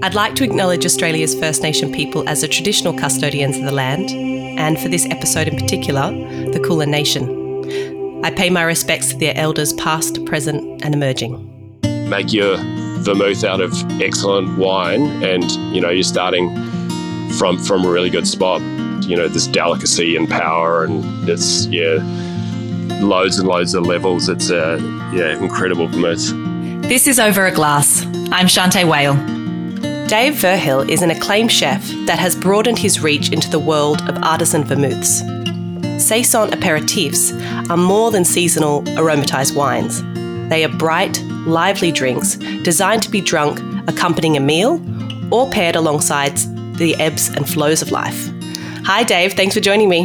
I'd like to acknowledge Australia's First Nation people as the traditional custodians of the land, and for this episode in particular, the Kulin Nation. I pay my respects to their elders past, present, and emerging. Make your vermouth out of excellent wine, and you know you're starting from from a really good spot. You know, this delicacy and power, and it's yeah, loads and loads of levels. It's a yeah, incredible vermouth. This is Over a Glass. I'm Shanteh Wale. Dave Verheul is an acclaimed chef that has broadened his reach into the world of artisan vermouths. Saison aperitifs are more than seasonal aromatized wines. They are bright, lively drinks designed to be drunk accompanying a meal or paired alongside the ebbs and flows of life. Hi, Dave. Thanks for joining me.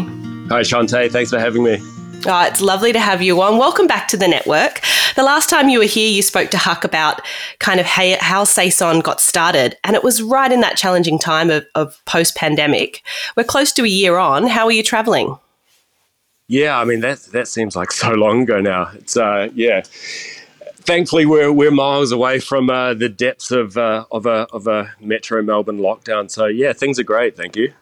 Hi, Shanteh. Thanks for having me. Oh, it's lovely to have you on. Welcome back to the network. The last time you were here, you spoke to Huck about kind of how, how Saison got started, and it was right in that challenging time of, of post pandemic. We're close to a year on. How are you traveling? Yeah, I mean that that seems like so long ago now. It's uh, yeah. Thankfully, we're we're miles away from uh, the depths of uh, of a of a Metro Melbourne lockdown. So yeah, things are great. Thank you.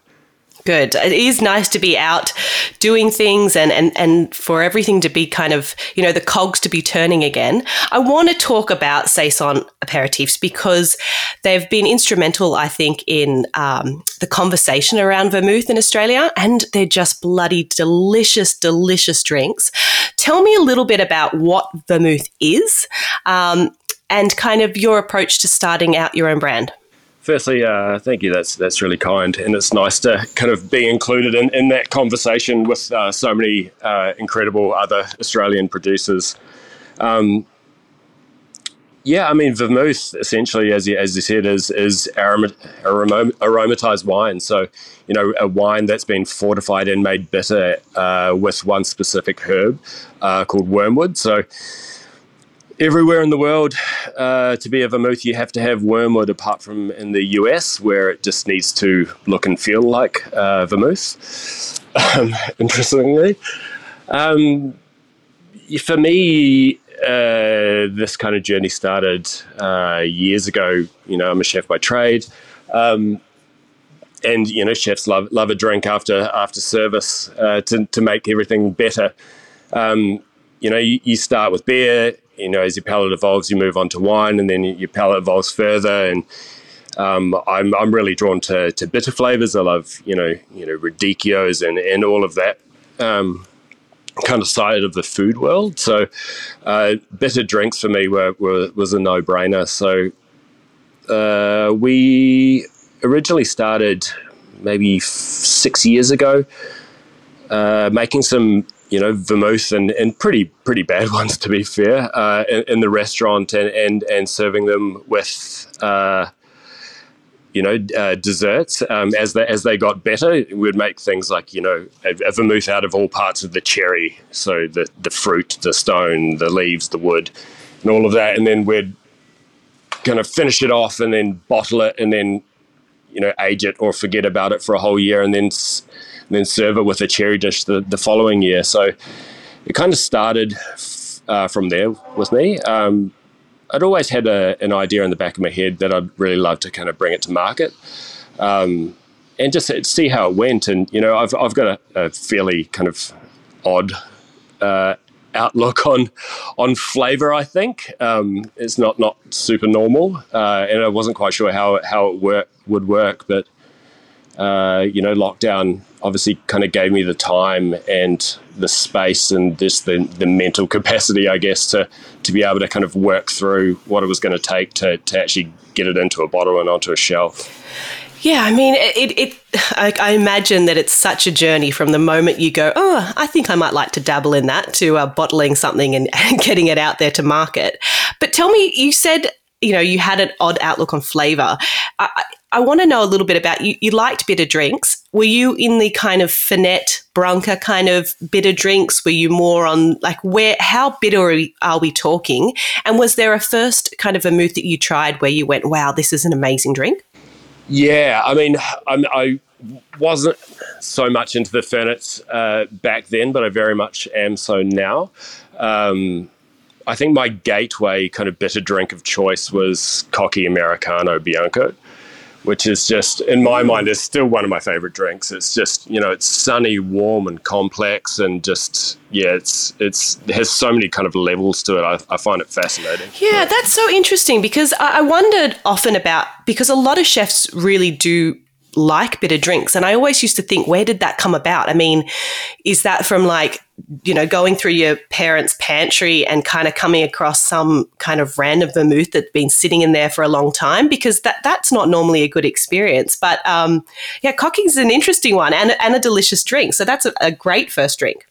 Good. It is nice to be out doing things and, and, and for everything to be kind of, you know, the cogs to be turning again. I want to talk about Saison aperitifs because they've been instrumental, I think, in um, the conversation around vermouth in Australia and they're just bloody delicious, delicious drinks. Tell me a little bit about what vermouth is um, and kind of your approach to starting out your own brand. Firstly, uh, thank you. That's that's really kind, and it's nice to kind of be included in, in that conversation with uh, so many uh, incredible other Australian producers. Um, yeah, I mean, vermouth essentially, as you, as you said, is is aroma, aroma, aromatized wine. So, you know, a wine that's been fortified and made bitter uh, with one specific herb uh, called wormwood. So everywhere in the world, uh, to be a vermouth, you have to have wormwood, apart from in the US, where it just needs to look and feel like uh, vermouth. Um, interestingly, um, for me, uh, this kind of journey started uh, years ago. You know, I'm a chef by trade. Um, and you know, chefs love love a drink after after service uh, to to make everything better. Um, you know, you, you, start with beer, you know, as your palate evolves, you move on to wine, and then your palate evolves further. And um, I'm I'm really drawn to, to bitter flavors. I love you know you know radicchios and and all of that. Um, kind of side of the food world. So, uh, bitter drinks for me were, were was a no brainer. So, uh, we originally started maybe f- six years ago, uh, making some you know, vermouth and, and pretty pretty bad ones to be fair, uh, in, in, the restaurant and, and and serving them with uh, you know uh, desserts. Um, as they as they got better, we'd make things like you know a, a, vermouth out of all parts of the cherry, so the the fruit, the stone, the leaves, the wood, and all of that, and then we'd kind of finish it off and then bottle it and then you know age it or forget about it for a whole year and then and then serve it with a cherry dish the, the following year. So it kind of started uh, from there with me. Um, I'd always had a, an idea in the back of my head that I'd really love to kind of bring it to market. Um, and just see how it went. And you know, I've I've got a, a fairly kind of odd uh, outlook on on flavor. I think um, it's not not super normal, uh, and I wasn't quite sure how how it work would work. But uh, you know, lockdown obviously kind of gave me the time and the space and just the, the mental capacity, I guess, to, to be able to kind of work through what it was going to take to, to actually get it into a bottle and onto a shelf. Yeah, I mean, it. it I, I, imagine that it's such a journey from the moment you go, oh, I think I might like to dabble in that, to uh, bottling something and, and getting it out there to market. But tell me, you said you know you had an odd outlook on flavor. I, I want to know a little bit about you. You liked bitter drinks. Were you in the kind of Fernet Branca kind of bitter drinks? Were you more on like where? How bitter are we, are we talking? And was there a first kind of vermouth that you tried where you went, "Wow, this is an amazing drink"? Yeah, I mean, I'm, I wasn't so much into the Fernets uh, back then, but I very much am so now. Um, I think my gateway kind of bitter drink of choice was Cocchi Americano Bianco. Which is just in my mind is still one of my favorite drinks. It's just you know it's sunny, warm, and complex, and just yeah, it's it's it has so many kind of levels to it. I, I find it fascinating. Yeah, that's so interesting because I, I wondered often about because a lot of chefs really do like bitter drinks. And I always used to think, where did that come about? I mean, is that from like, you know, going through your parents' pantry and kind of coming across some kind of random vermouth that's been sitting in there for a long time? Because that that's not normally a good experience. But um, yeah, is an interesting one and, and a delicious drink. So that's a, a great first drink.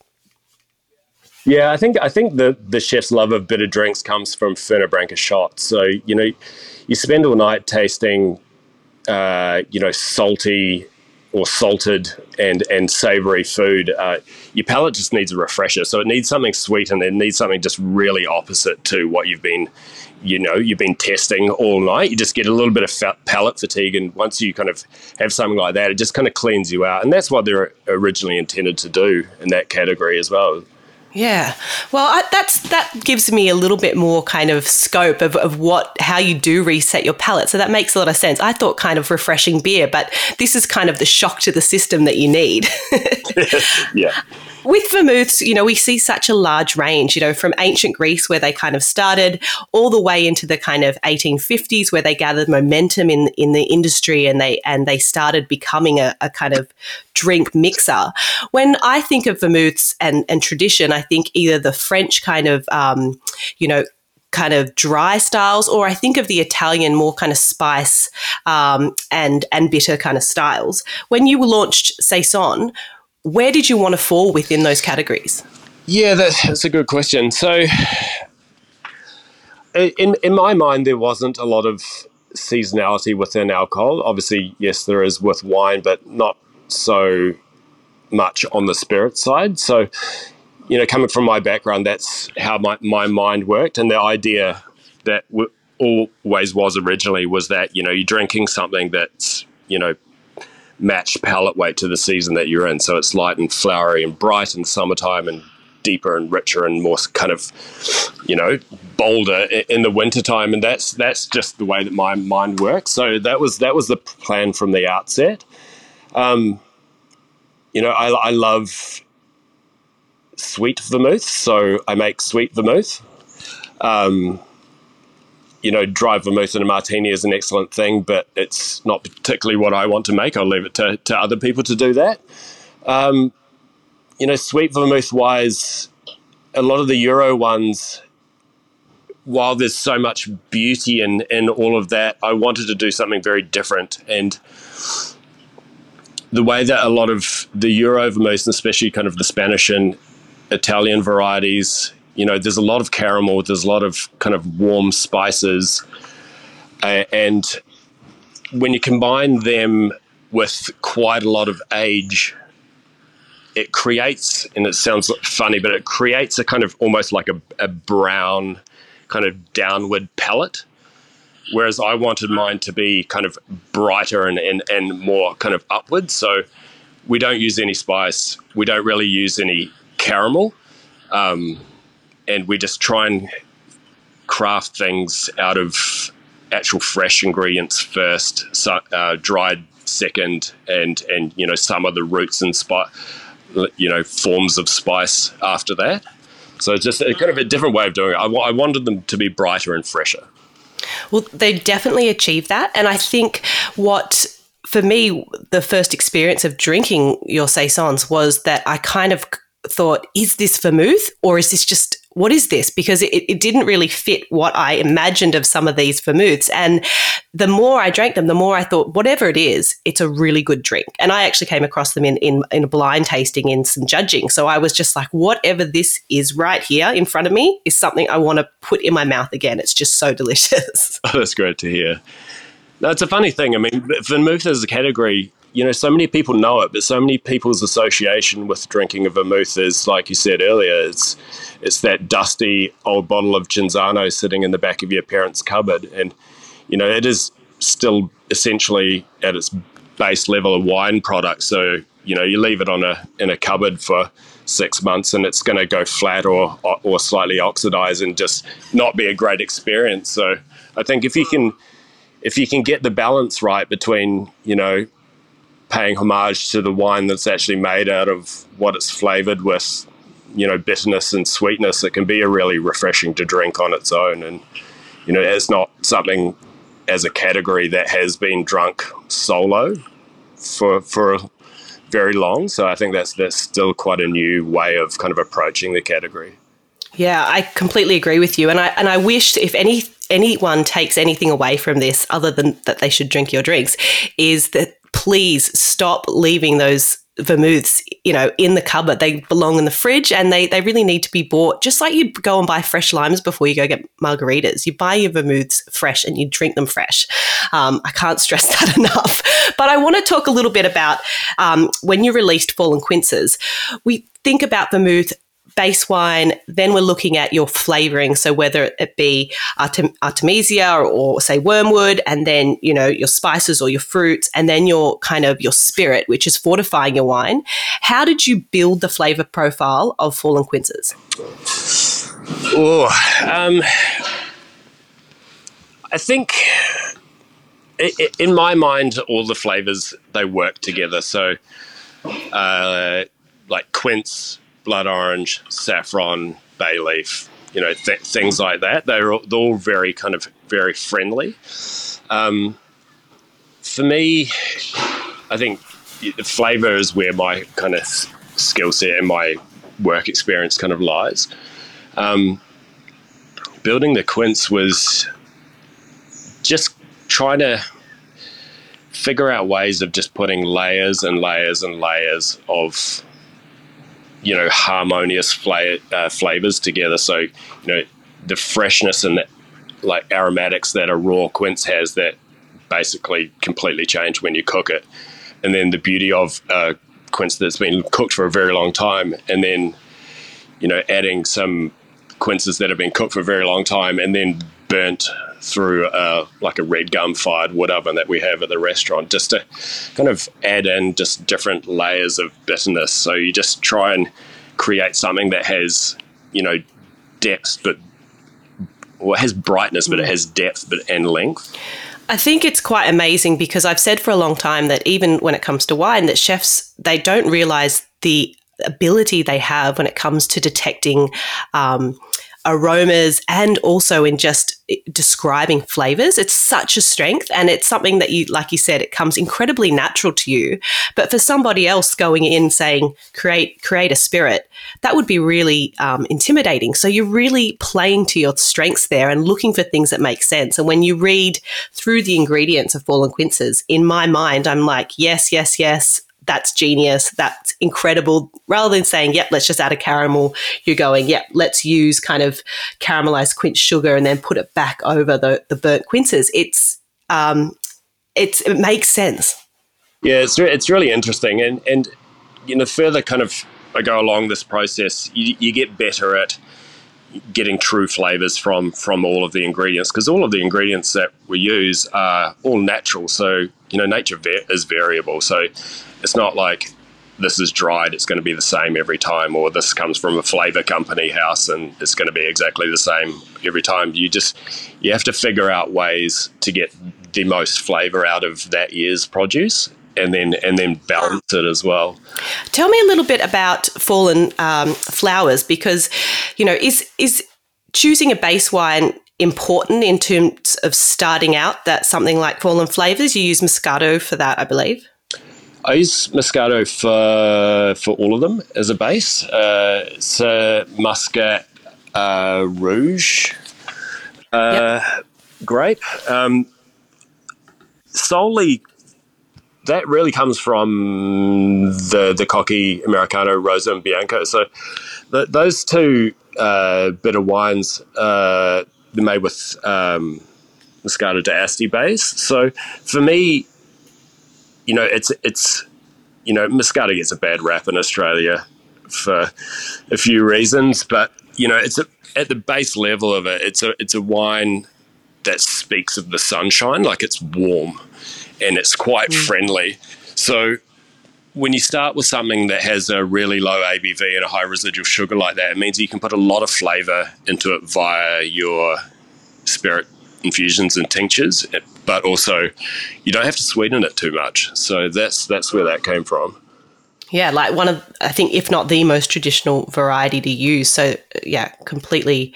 Yeah, I think I think the the chef's love of bitter drinks comes from Fernet Branca shots. So you know, you spend all night tasting uh, you know, salty or salted and and savory food, uh, your palate just needs a refresher. So it needs something sweet and it needs something just really opposite to what you've been, you know, you've been testing all night. You just get a little bit of palate fatigue, and once you kind of have something like that, it just kind of cleans you out. And that's what they're originally intended to do in that category as well. Yeah. Well, I, that's that gives me a little bit more kind of scope of, of what how you do reset your palate. So that makes a lot of sense. I thought kind of refreshing beer, but this is kind of the shock to the system that you need. yeah. With vermouths, you know, we see such a large range, you know, from ancient Greece where they kind of started all the way into the kind of 1850s where they gathered momentum in in the industry and they and they started becoming a, a kind of drink mixer. When I think of vermouths and, and tradition, I think either the French kind of um, you know, kind of dry styles, or I think of the Italian more kind of spice um, and and bitter kind of styles. When you launched Saison, where did you want to fall within those categories? Yeah, that's a good question. So, in in my mind, there wasn't a lot of seasonality within alcohol. Obviously, yes, there is with wine, but not so much on the spirit side. So, you know, coming from my background, that's how my, my mind worked. And the idea that w- always was originally was that, you know, you're drinking something that's, you know, match palate weight to the season that you're in. So it's light and flowery and bright in summertime and deeper and richer and more kind of, you know, bolder in the wintertime. And that's that's just the way that my mind works. So that was that was the plan from the outset. Um, you know, I, I love sweet vermouth, so I make sweet vermouth. Um, you know, dry vermouth in a martini is an excellent thing, but it's not particularly what I want to make. I'll leave it to, to other people to do that. Um, you know, sweet vermouth wise, a lot of the Euro ones, while there's so much beauty in, in all of that, I wanted to do something very different. And the way that a lot of the Euro vermouth, especially kind of the Spanish and Italian varieties, you know, there's a lot of caramel, there's a lot of kind of warm spices, uh, and when you combine them with quite a lot of age, it creates, and it sounds funny, but it creates a kind of almost like a, a brown, kind of downward palette. Whereas I wanted mine to be kind of brighter and, and, and more kind of upward. So we don't use any spice. We don't really use any caramel. Um, and we just try and craft things out of actual fresh ingredients first, so, uh, dried second, and and you know some of the roots and spice, you know forms of spice after that. So it's just a, kind of a different way of doing it. I, I wanted them to be brighter and fresher. Well, they definitely achieve that, and I think what for me the first experience of drinking your saisons was that I kind of thought, is this vermouth or is this just what is this? Because it, it didn't really fit what I imagined of some of these vermouths. And the more I drank them, the more I thought, whatever it is, it's a really good drink. And I actually came across them in, in, in a blind tasting in some judging. So I was just like, whatever this is right here in front of me is something I want to put in my mouth again. It's just so delicious. Oh, that's great to hear. It's a funny thing. I mean, vermouth as a category you know, so many people know it, but so many people's association with drinking a vermouth is, like you said earlier, it's it's that dusty old bottle of Cinzano sitting in the back of your parents' cupboard, and you know, it is still essentially at its base level a wine product. So you know, you leave it on a in a cupboard for six months, and it's going to go flat or or slightly oxidize and just not be a great experience. So I think if you hmm. can if you can get the balance right between you know paying homage to the wine that's actually made out of what it's flavored with you know bitterness and sweetness. It can be a really refreshing to drink on its own. And you know it's not something as a category that has been drunk solo for for very long. So i think that's that's still quite a new way of kind of approaching the category. Yeah, I completely agree with you, and I and I wish if any anyone takes anything away from this, other than that they should drink your drinks, is that please stop leaving those vermouths, you know, in the cupboard. They belong in the fridge and they, they really need to be bought just like you go and buy fresh limes before you go get margaritas. You buy your vermouths fresh and you drink them fresh. Um, I can't stress that enough. But I want to talk a little bit about um, when you released Fallen Quinces. We think about vermouth base wine, then we're looking at your flavoring. So whether it be Artem- Artemisia or, or, say wormwood, and then you know your spices or your fruits, and then your kind of your spirit, which is fortifying your wine. How did you build the flavor profile of Fallen Quinces? Oh, um, I think in my mind, all the flavors they work together. So, uh, like quince, blood orange, saffron, bay leaf, you know, th- things like that. They're all, they're all very kind of very friendly. Um, for me, I think the flavor is where my kind of skill set and my work experience kind of lies. Um, building the quince was just trying to figure out ways of just putting layers and layers and layers of you know harmonious fla- uh, flavors together. So you know the freshness and the, like aromatics that a raw quince has that basically completely change when you cook it, and then the beauty of uh, quince that's been cooked for a very long time, and then you know adding some quinces that have been cooked for a very long time and then burnt through uh, like a red gum fired wood oven that we have at the restaurant, just to kind of add in just different layers of bitterness. So you just try and create something that has, you know, depth, but well, it has brightness, but it has depth but and length. I think it's quite amazing because I've said for a long time that even when it comes to wine, that chefs they don't realize the ability they have when it comes to detecting um, aromas and also in just describing flavors. It's such a strength and it's something that you, like you said, it comes incredibly natural to you. But for somebody else going in saying, create, create a spirit, that would be really um, intimidating. So you're really playing to your strengths there and looking for things that make sense. And when you read through the ingredients of Fallen Quinces, in my mind, I'm like, yes, yes, yes that's genius, that's incredible. Rather than saying, yep, let's just add a caramel, you're going, yep, let's use kind of caramelized quince sugar and then put it back over the, the burnt quinces. It's, um, it's, it makes sense. Yeah, it's, re- it's really interesting. And, and, you know, further kind of I go along this process, you, you get better at getting true flavors from from all of the ingredients because all of the ingredients that we use are all natural so you know nature is variable so it's not like this is dried, it's going to be the same every time, or this comes from a flavor company house and it's going to be exactly the same every time. You just you have to figure out ways to get the most flavor out of that year's produce. And then, and then balance it as well. Tell me a little bit about fallen um, flowers, because you know, is is choosing a base wine important in terms of starting out? That something like fallen flavors. You use Moscato for that, I believe. I use Moscato for for all of them as a base. Uh, it's a Muscat uh, Rouge uh, yep. grape. Um, solely, that really comes from the the Cocchi Americano Rosa and Bianco. So the, those two uh, bitter wines uh, they're made with um, Moscato d'Asti base. So for me, you know, it's it's you know, Moscato gets a bad rap in Australia for a few reasons, but you know, it's a, at the base level of it. It's a it's a wine that speaks of the sunshine, like it's warm and it's quite mm. friendly. So when you start with something that has a really low ABV and a high residual sugar like that, it means you can put a lot of flavor into it via your spirit infusions and tinctures, but also you don't have to sweeten it too much. So that's that's where that came from. Yeah, like one of I think if not the most traditional variety to use. So yeah, completely,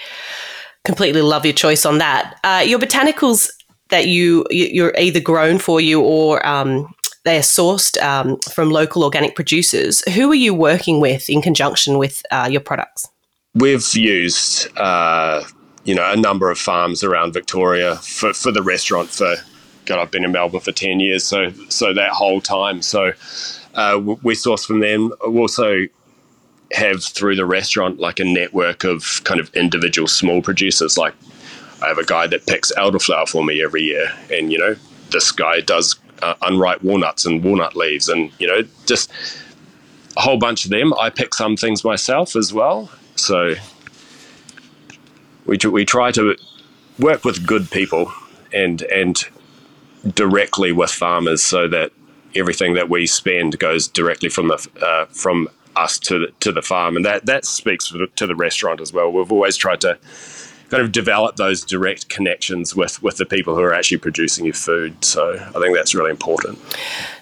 completely love your choice on that. Uh, your botanicals that you you're either grown for you or um, they are sourced um, from local organic producers. Who are you working with in conjunction with uh, your products? We've used uh, you know a number of farms around Victoria for, for the restaurant for God I've been in Melbourne for ten years so so that whole time so uh, we source from them. We also have through the restaurant like a network of kind of individual small producers. Like I have a guy that picks elderflower for me every year, and you know this guy does uh, unripe walnuts and walnut leaves, and you know just a whole bunch of them. I pick some things myself as well, so we we try to work with good people and and directly with farmers so that everything that we spend goes directly from the uh, from us to the, to the farm, and that that speaks to the restaurant as well. We've always tried to kind of develop those direct connections with with the people who are actually producing your food. So I think that's really important.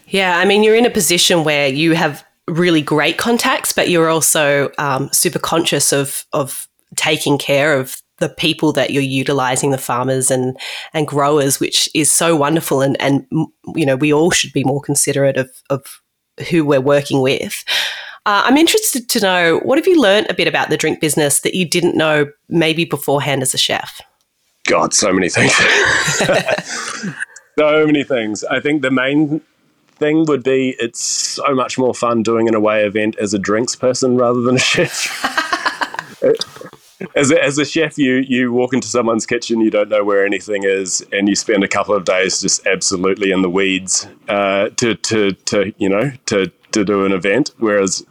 Yeah, I mean, you're in a position where you have really great contacts, but you're also um, super conscious of of taking care of the people that you're utilizing, the farmers and and growers, which is so wonderful. And and you know, we all should be more considerate of of who we're working with. Uh, I'm interested to know what have you learned a bit about the drink business that you didn't know maybe beforehand as a chef. God, so many things. so many things. I think the main thing would be it's so much more fun doing an away event as a drinks person rather than a chef as a, as a chef, you you walk into someone's kitchen, you don't know where anything is, and you spend a couple of days just absolutely in the weeds uh, to to to you know to to do an event. Whereas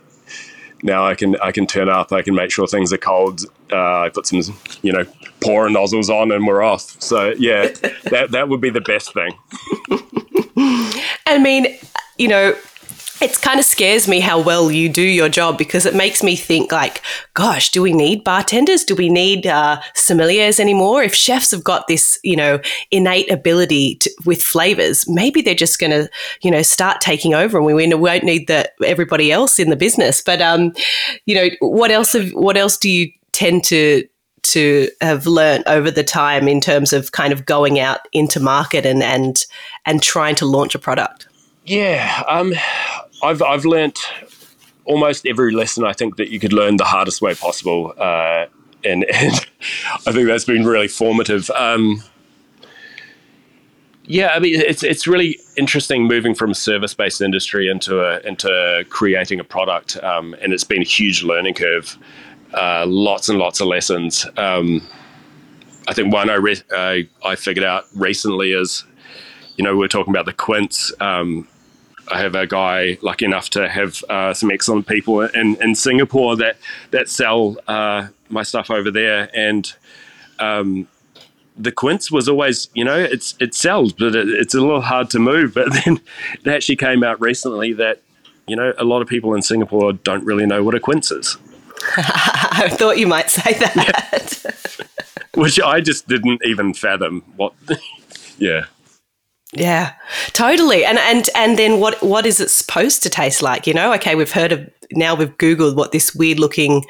now I can I can turn up, I can make sure things are cold. Uh, I put some you know pour nozzles on, and we're off. So yeah, that that would be the best thing. I mean, you know, it kind of scares me how well you do your job because it makes me think like gosh do we need bartenders? Do we need uh, sommeliers anymore? If chefs have got this you know innate ability to, with flavors maybe they're just going to you know start taking over and we won't need the everybody else in the business. But um you know what else have, what else do you tend to to have learned over the time in terms of kind of going out into market and and and trying to launch a product? Yeah um I've I've learnt almost every lesson I think that you could learn the hardest way possible, uh, and, and I think that's been really formative. Um, yeah, I mean it's it's really interesting moving from a service based industry into a into creating a product, um, and it's been a huge learning curve. Uh, lots and lots of lessons. Um, I think one I re- I, I figured out recently is, you know, we are talking about the quince. Um, I have a guy lucky enough to have uh, some excellent people in, in Singapore that that sell uh, my stuff over there, and um, the quince was always, you know, it's it sells, but it, it's a little hard to move. But then it actually came out recently that you know a lot of people in Singapore don't really know what a quince is. I thought you might say that. Yeah. Which I just didn't even fathom. What? yeah. Yeah, totally. And and and then what what is it supposed to taste like? You know, okay, we've heard of now we've googled what this weird looking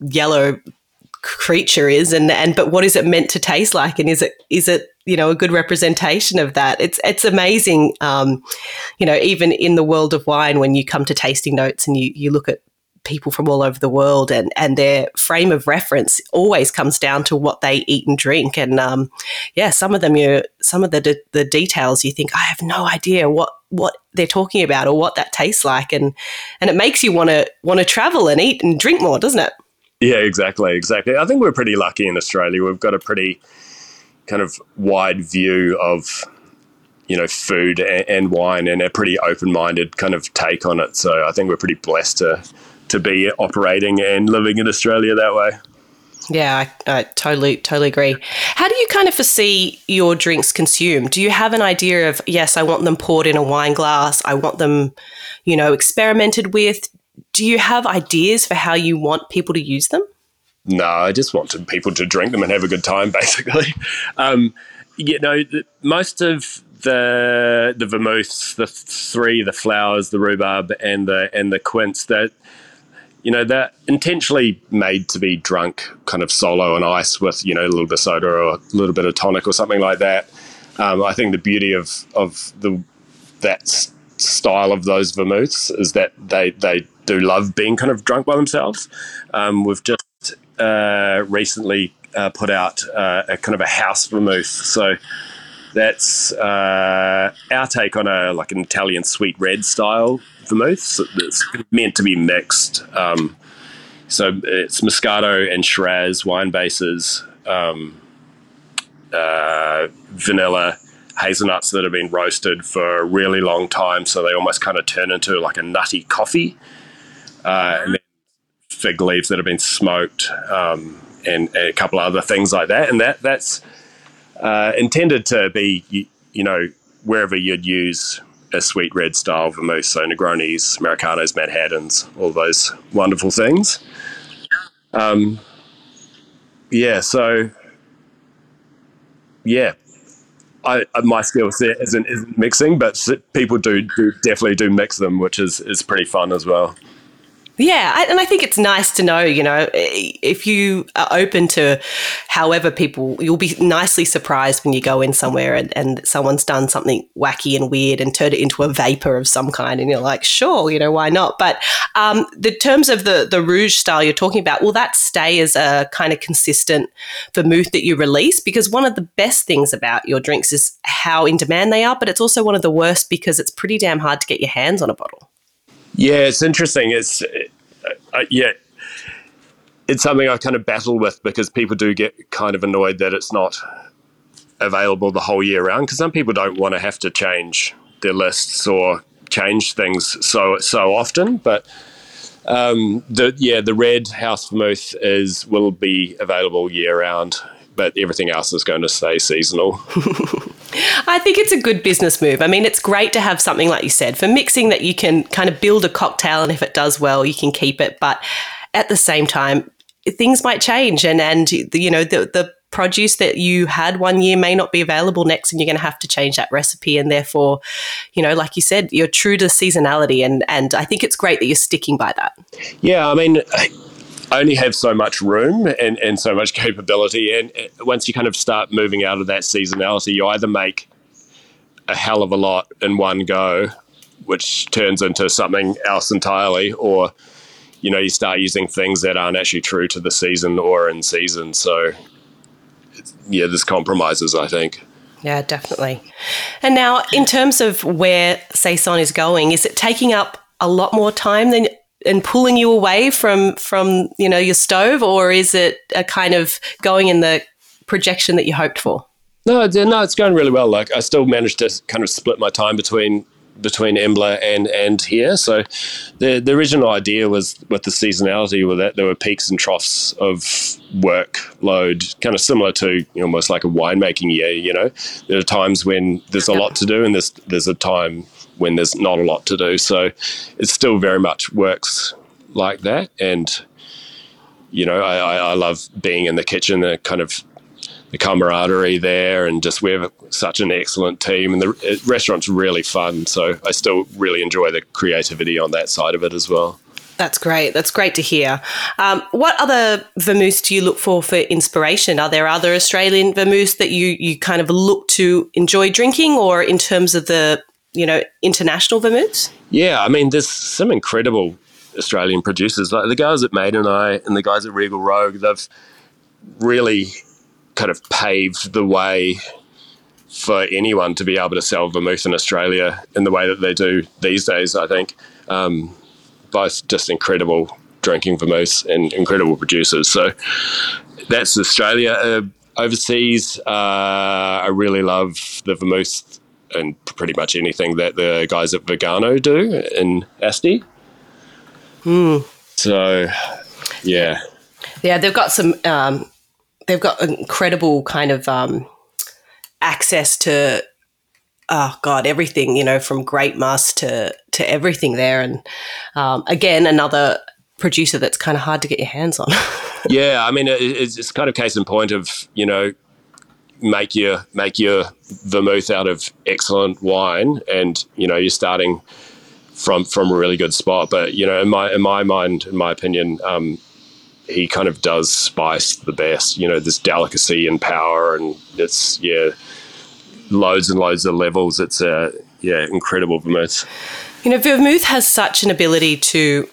yellow creature is and and but what is it meant to taste like and is it is it you know a good representation of that it's it's amazing um you know even in the world of wine when you come to tasting notes and you you look at people from all over the world, and and their frame of reference always comes down to what they eat and drink. And um, yeah, some of them you some of the the details you think I have no idea what what they're talking about or what that tastes like, and and it makes you want to want to travel and eat and drink more, doesn't it? Yeah, exactly, exactly. I think we're pretty lucky in Australia. We've got a pretty kind of wide view of you know food and, and, wine and a pretty open-minded kind of take on it so i think we're pretty blessed to to be operating and living in Australia that way. Yeah, I, I, totally, totally agree. How do you kind of foresee your drinks consumed? Do you have an idea of, yes, I want them poured in a wine glass, I want them, you know, experimented with? Do you have ideas for how you want people to use them? No, I just want to, people to drink them and have a good time, basically. Um, you know, the, most of the the vermouths, the three, the flowers, the rhubarb, and the and the quince that you know they're intentionally made to be drunk kind of solo on ice with you know a little bit of soda or a little bit of tonic or something like that. Um, i think the beauty of of the that style of those vermouths is that they they do love being kind of drunk by themselves. Um, we've just uh, recently uh, put out uh, a kind of a house vermouth. So that's uh, our take on a like an Italian sweet red style vermouth. It's meant to be mixed. Um, so it's Moscato and Shiraz wine bases, um, uh, vanilla, hazelnuts that have been roasted for a really long time, so they almost kind of turn into like a nutty coffee, uh, and then fig leaves that have been smoked, um, and, and, a couple other things like that. And that that's uh, intended to be, you, you know, wherever you'd use a sweet red style vermouth, so Negronis, Americanos, Manhattans, all those wonderful things. Um, yeah, so yeah, I, my skill set isn't, isn't mixing, but people do, do definitely do mix them, which is is pretty fun as well. Yeah, and I think it's nice to know, you know, if you are open to however people, you'll be nicely surprised when you go in somewhere and, and someone's done something wacky and weird and turned it into a vapor of some kind. And you're like, sure, you know, why not? But um, the terms of the, the rouge style you're talking about, will that stay as a kind of consistent vermouth that you release? Because one of the best things about your drinks is how in demand they are, but it's also one of the worst because it's pretty damn hard to get your hands on a bottle. Yeah, it's interesting. It's uh, uh, yeah, it's something I kind of battle with because people do get kind of annoyed that it's not available the whole year round. Because some people don't want to have to change their lists or change things so so often. But um, the yeah, the red house vermouth is will be available year round, but everything else is going to stay seasonal. I think it's a good business move. I mean, it's great to have something like you said for mixing that you can kind of build a cocktail, and if it does well, you can keep it. But at the same time, things might change, and and you know the the produce that you had one year may not be available next, and you're going to have to change that recipe. And therefore, you know, like you said, you're true to seasonality, and and I think it's great that you're sticking by that. Yeah, I mean. Only have so much room and, and so much capability. And once you kind of start moving out of that seasonality, you either make a hell of a lot in one go, which turns into something else entirely, or you know you start using things that aren't actually true to the season or in season. So yeah, there's compromises, I think. Yeah, definitely. And now, in terms of where Saison is going, is it taking up a lot more time than and pulling you away from from you know your stove, or is it a kind of going in the projection that you hoped for? No, no, it's going really well. Like I still managed to kind of split my time between between Embla and and here. So the the original idea was with the seasonality with that there were peaks and troughs of workload, kind of similar to almost like a winemaking year. You know, there are times when there's a lot to do, and there's there's a time when there's not a lot to do. So it still very much works like that. And, you know, I, I love being in the kitchen, the kind of the camaraderie there, and just we have such an excellent team. And the restaurant's really fun. So I still really enjoy the creativity on that side of it as well. That's great. That's great to hear. Um, what other vermouths do you look for for inspiration? Are there other Australian vermouths that you you kind of look to enjoy drinking, or in terms of the you know, international vermouths? Yeah, I mean, there's some incredible Australian producers. Like the guys at Maidenii and the guys at Regal Rogue, they've really kind of paved the way for anyone to be able to sell vermouth in Australia in the way that they do these days, I think. Um, both just incredible drinking vermouths and incredible producers. So that's Australia. Uh, overseas, uh, I really love the vermouth and pretty much anything that the guys at Vergano do in Asti. Hmm. So, yeah. Yeah, they've got some, um, they've got incredible kind of um, access to, oh God, everything, you know, from great mass to, to everything there. And um, again, another producer that's kind of hard to get your hands on. yeah, I mean, it's, it's kind of case in point of, you know, make your make your vermouth out of excellent wine, and you know you're starting from from a really good spot. But you know, in my in my mind, in my opinion, um, he kind of does spice the best. You know, this delicacy and power, and it's yeah, loads and loads of levels. It's a yeah, incredible vermouth. You know, vermouth has such an ability to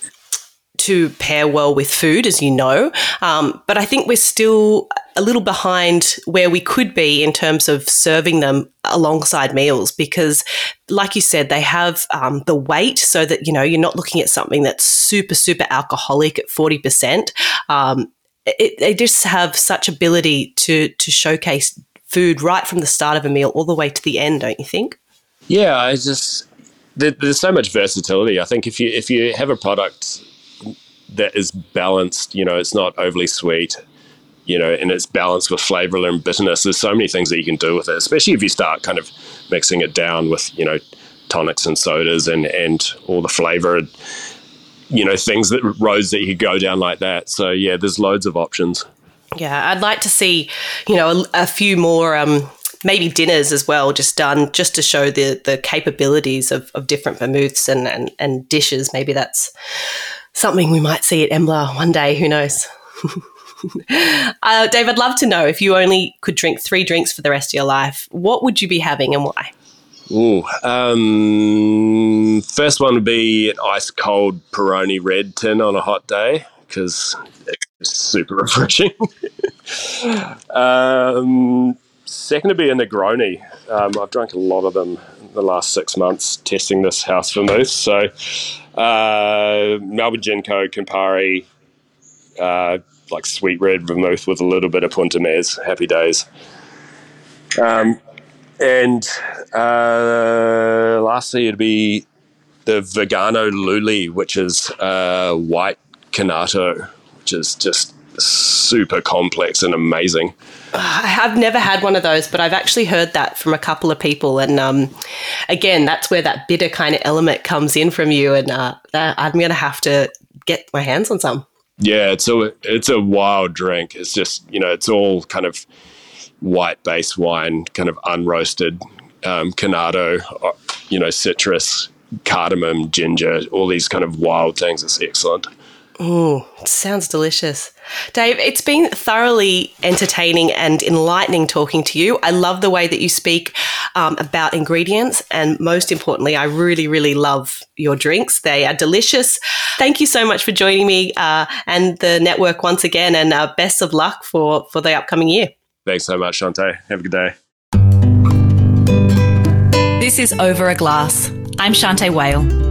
to pair well with food, as you know. Um, but I think we're still a little behind where we could be in terms of serving them alongside meals because, like you said, they have um, the weight so that, you know, you're not looking at something that's super, super alcoholic at 40%. Um, it, they just have such ability to, to showcase food right from the start of a meal all the way to the end, don't you think? Yeah, I just there's so much versatility. I think if you if you have a product that is balanced. You know, it's not overly sweet. You know, and it's balanced with flavor and bitterness. There's so many things that you can do with it, especially if you start kind of mixing it down with you know tonics and sodas and and all the flavor. You know, things that roads that you could go down like that. So yeah, there's loads of options. Yeah, I'd like to see, you know, a, a few more um, maybe dinners as well, just done just to show the the capabilities of, of different vermouths and, and, and dishes. Maybe that's something we might see at Embla one day. Who knows? uh, Dave, I'd love to know if you only could drink three drinks for the rest of your life, what would you be having and why? Ooh, um, first one would be an ice cold Peroni red tin on a hot day because it's super refreshing. um, second would be a Negroni. Um, I've drunk a lot of them the last six months testing this house vermouth. So uh, Melbourne Campari, uh, like sweet red vermouth with a little bit of Punta Mez. Happy days. Um, and uh, lastly, it'd be the Vergano Luli, which is uh, white Chinato, which is just super complex and amazing. I have never had one of those, but I've actually heard that from a couple of people. And um, again, that's where that bitter kind of element comes in from you. And uh, I'm going to have to get my hands on some. Yeah, it's a it's a wild drink. It's just you know it's all kind of white base wine, kind of unroasted um, Chinato, uh, you know citrus, cardamom, ginger, all these kind of wild things. It's excellent. Oh, sounds delicious. Dave, it's been thoroughly entertaining and enlightening talking to you. I love the way that you speak um, about ingredients. And most importantly, I really, really love your drinks. They are delicious. Thank you so much for joining me uh, and the network once again. And uh, best of luck for, for the upcoming year. Thanks so much, Shanteh. Have a good day. This is Over a Glass. I'm Shanteh Wale.